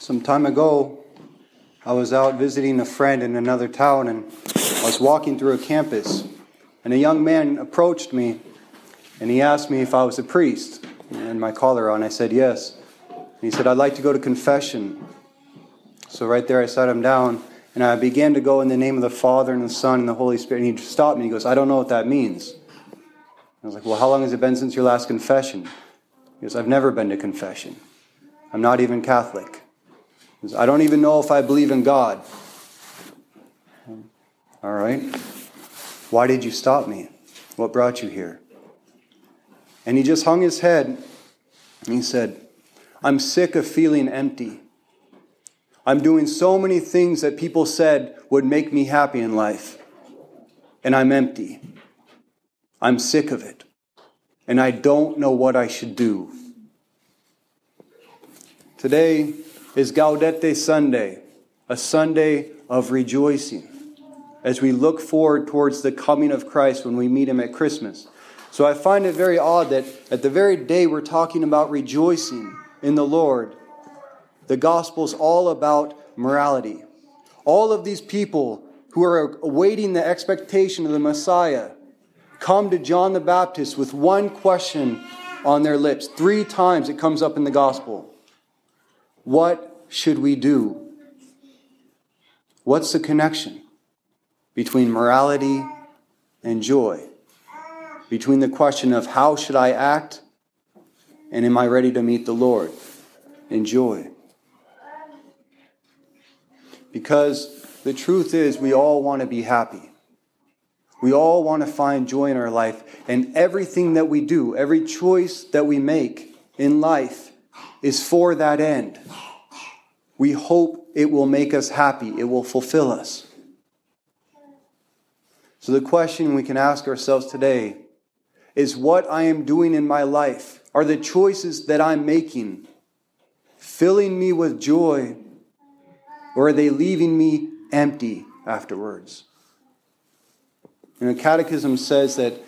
Some time ago, I was out visiting a friend in another town and I was walking through a campus. And a young man approached me and he asked me if I was a priest. And my collar on, I said yes. And he said, I'd like to go to confession. So right there, I sat him down and I began to go in the name of the Father and the Son and the Holy Spirit. And he stopped me. He goes, I don't know what that means. I was like, Well, how long has it been since your last confession? He goes, I've never been to confession. I'm not even Catholic. I don't even know if I believe in God. All right. Why did you stop me? What brought you here? And he just hung his head and he said, I'm sick of feeling empty. I'm doing so many things that people said would make me happy in life, and I'm empty. I'm sick of it, and I don't know what I should do. Today is Gaudete Sunday, a Sunday of rejoicing as we look forward towards the coming of Christ when we meet Him at Christmas. So I find it very odd that at the very day we're talking about rejoicing in the Lord, the gospel's all about morality. All of these people who are awaiting the expectation of the Messiah come to John the Baptist with one question on their lips. Three times it comes up in the gospel. What should we do? What's the connection between morality and joy? Between the question of how should I act and am I ready to meet the Lord in joy? Because the truth is, we all want to be happy. We all want to find joy in our life. And everything that we do, every choice that we make in life, is for that end. We hope it will make us happy, it will fulfill us. So, the question we can ask ourselves today is what I am doing in my life? Are the choices that I'm making filling me with joy or are they leaving me empty afterwards? And the Catechism says that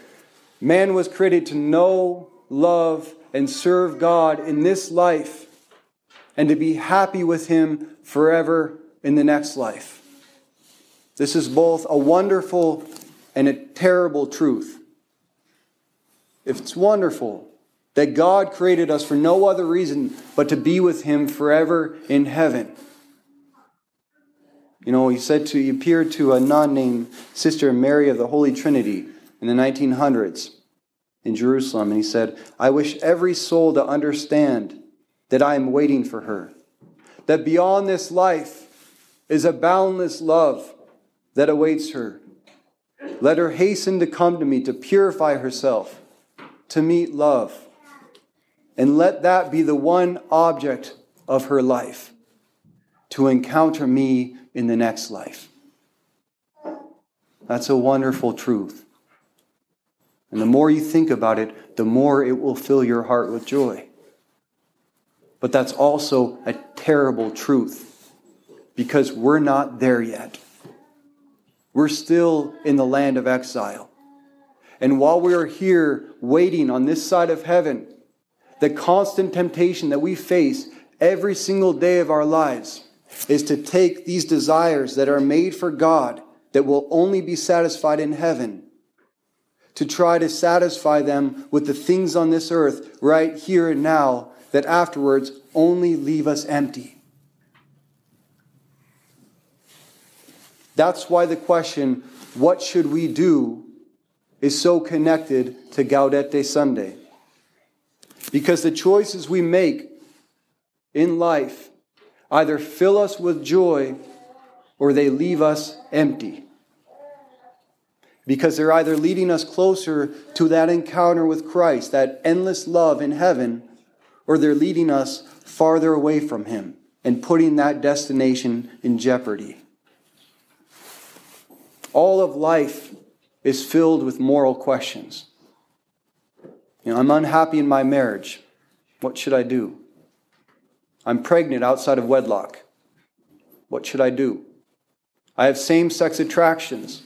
man was created to know, love, and serve God in this life and to be happy with Him forever in the next life. This is both a wonderful and a terrible truth. It's wonderful that God created us for no other reason but to be with Him forever in heaven, you know, he said to, he appeared to a nun named Sister Mary of the Holy Trinity in the 1900s in Jerusalem, and he said, I wish every soul to understand that I am waiting for her, that beyond this life is a boundless love that awaits her. Let her hasten to come to me to purify herself, to meet love, and let that be the one object of her life, to encounter me in the next life. That's a wonderful truth. And the more you think about it, the more it will fill your heart with joy. But that's also a terrible truth because we're not there yet. We're still in the land of exile. And while we are here waiting on this side of heaven, the constant temptation that we face every single day of our lives is to take these desires that are made for God, that will only be satisfied in heaven, to try to satisfy them with the things on this earth right here and now that afterwards only leave us empty. That's why the question, what should we do, is so connected to Gaudete Sunday. Because the choices we make in life either fill us with joy or they leave us empty. Because they're either leading us closer to that encounter with Christ, that endless love in heaven, or they're leading us farther away from Him and putting that destination in jeopardy. All of life is filled with moral questions. You know, I'm unhappy in my marriage. What should I do? I'm pregnant outside of wedlock. What should I do? I have same sex attractions.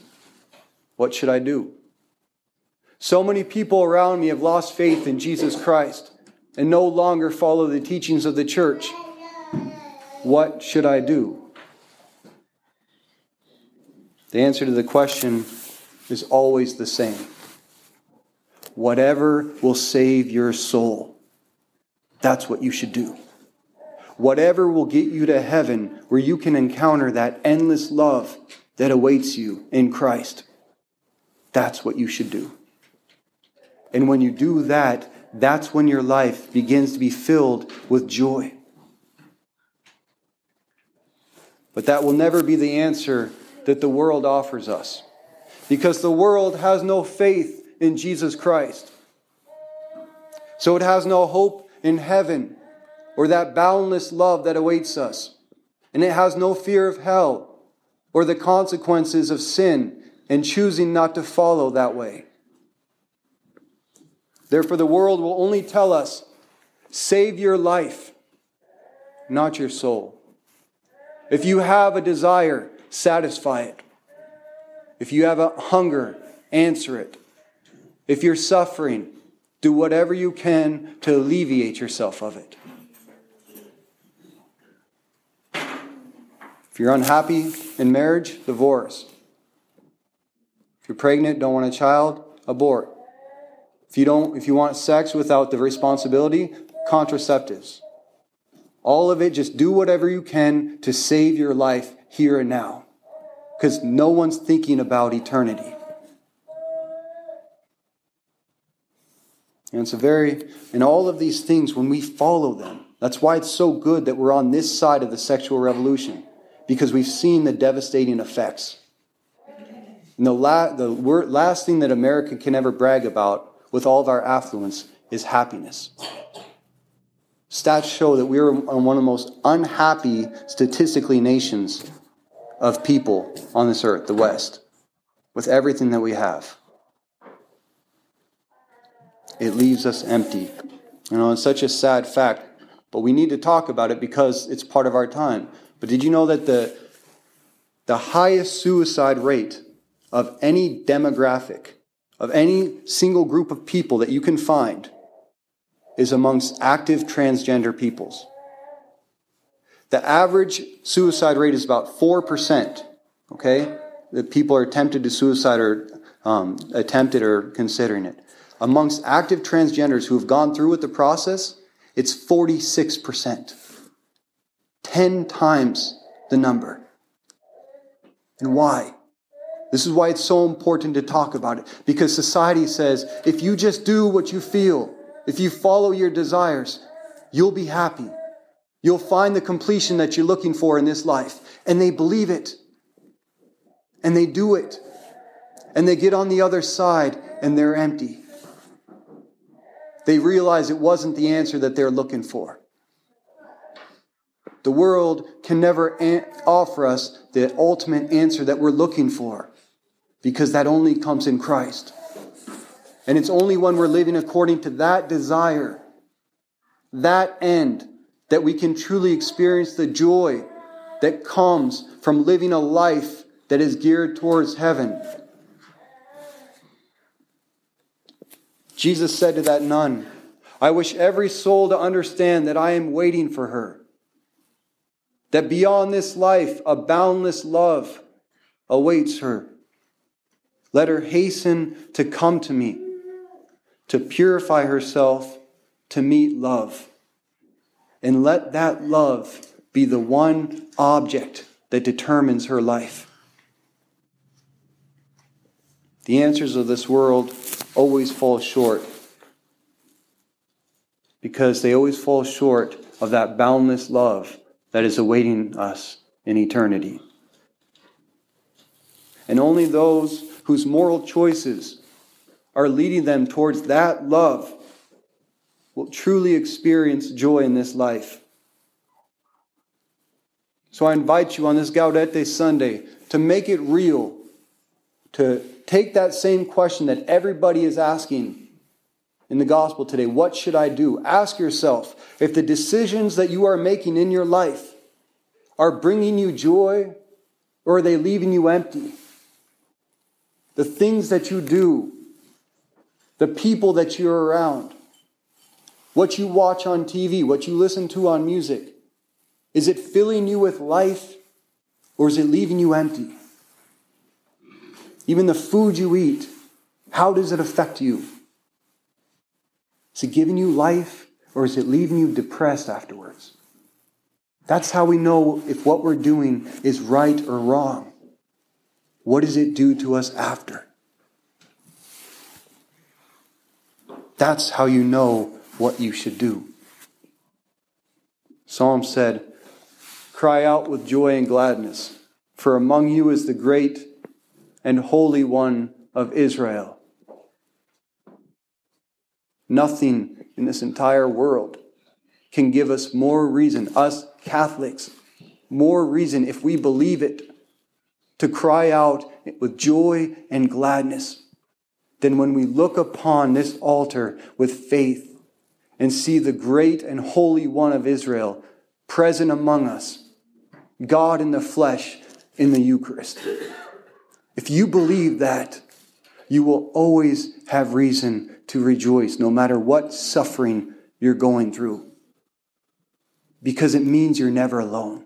What should I do? So many people around me have lost faith in Jesus Christ and no longer follow the teachings of the church. What should I do? The answer to the question is always the same. Whatever will save your soul, that's what you should do. Whatever will get you to heaven where you can encounter that endless love that awaits you in Christ, that's what you should do. And when you do that, that's when your life begins to be filled with joy. But that will never be the answer that the world offers us because the world has no faith in Jesus Christ. So it has no hope in heaven or that boundless love that awaits us. And it has no fear of hell or the consequences of sin and choosing not to follow that way. Therefore, the world will only tell us save your life, not your soul. If you have a desire, satisfy it. If you have a hunger, answer it. If you're suffering, do whatever you can to alleviate yourself of it. If you're unhappy in marriage, divorce. If you're pregnant, don't want a child, abort. If you don't if you want sex without the responsibility, contraceptives. All of it just do whatever you can to save your life here and now because no one's thinking about eternity. And it's a very, and all of these things, when we follow them, that's why it's so good that we're on this side of the sexual revolution, because we've seen the devastating effects. And the, la- the last thing that America can ever brag about with all of our affluence is happiness. Stats show that we are one of the most unhappy statistically nations of people on this earth, the West, with everything that we have. It leaves us empty. You know, it's such a sad fact, but we need to talk about it because it's part of our time. But did you know that the, the highest suicide rate of any demographic, of any single group of people that you can find, is amongst active transgender peoples? The average suicide rate is about 4%, okay? That people are tempted to suicide or um, attempted or considering it. Amongst active transgenders who have gone through with the process, it's 46%. 10 times the number. And why? This is why it's so important to talk about it. Because society says if you just do what you feel, if you follow your desires, you'll be happy. You'll find the completion that you're looking for in this life. And they believe it. And they do it. And they get on the other side and they're empty. They realize it wasn't the answer that they're looking for. The world can never offer us the ultimate answer that we're looking for because that only comes in Christ. And it's only when we're living according to that desire, that end, that we can truly experience the joy that comes from living a life that is geared towards heaven. Jesus said to that nun, I wish every soul to understand that I am waiting for her. That beyond this life, a boundless love awaits her. Let her hasten to come to me, to purify herself, to meet love and let that love be the one object that determines her life. The answers of this world always fall short because they always fall short of that boundless love that is awaiting us in eternity. And only those whose moral choices are leading them towards that love will truly experience joy in this life. So I invite you on this Gaudete Sunday to make it real, to take that same question that everybody is asking in the gospel today what should I do? Ask yourself if the decisions that you are making in your life are bringing you joy or are they leaving you empty? The things that you do, the people that you're around, what you watch on TV, what you listen to on music. Is it filling you with life or is it leaving you empty? Even the food you eat, how does it affect you? Is it giving you life or is it leaving you depressed afterwards? That's how we know if what we're doing is right or wrong. What does it do to us after? That's how you know what you should do. Psalm said, Cry out with joy and gladness, for among you is the great and holy one of Israel. Nothing in this entire world can give us more reason, us Catholics, more reason if we believe it, to cry out with joy and gladness than when we look upon this altar with faith and see the great and holy one of Israel present among us, God in the flesh in the Eucharist. If you believe that, you will always have reason to rejoice, no matter what suffering you're going through, because it means you're never alone.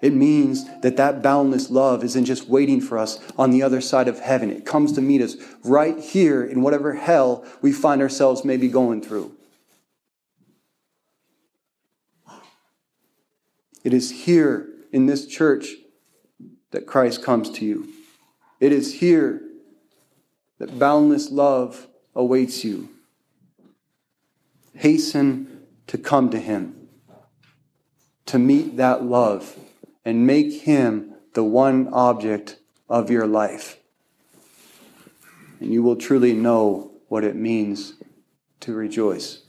It means that that boundless love isn't just waiting for us on the other side of heaven. It comes to meet us right here in whatever hell we find ourselves maybe going through. It is here in this church that Christ comes to you. It is here that boundless love awaits you. Hasten to come to Him, to meet that love, and make Him the one object of your life. And you will truly know what it means to rejoice.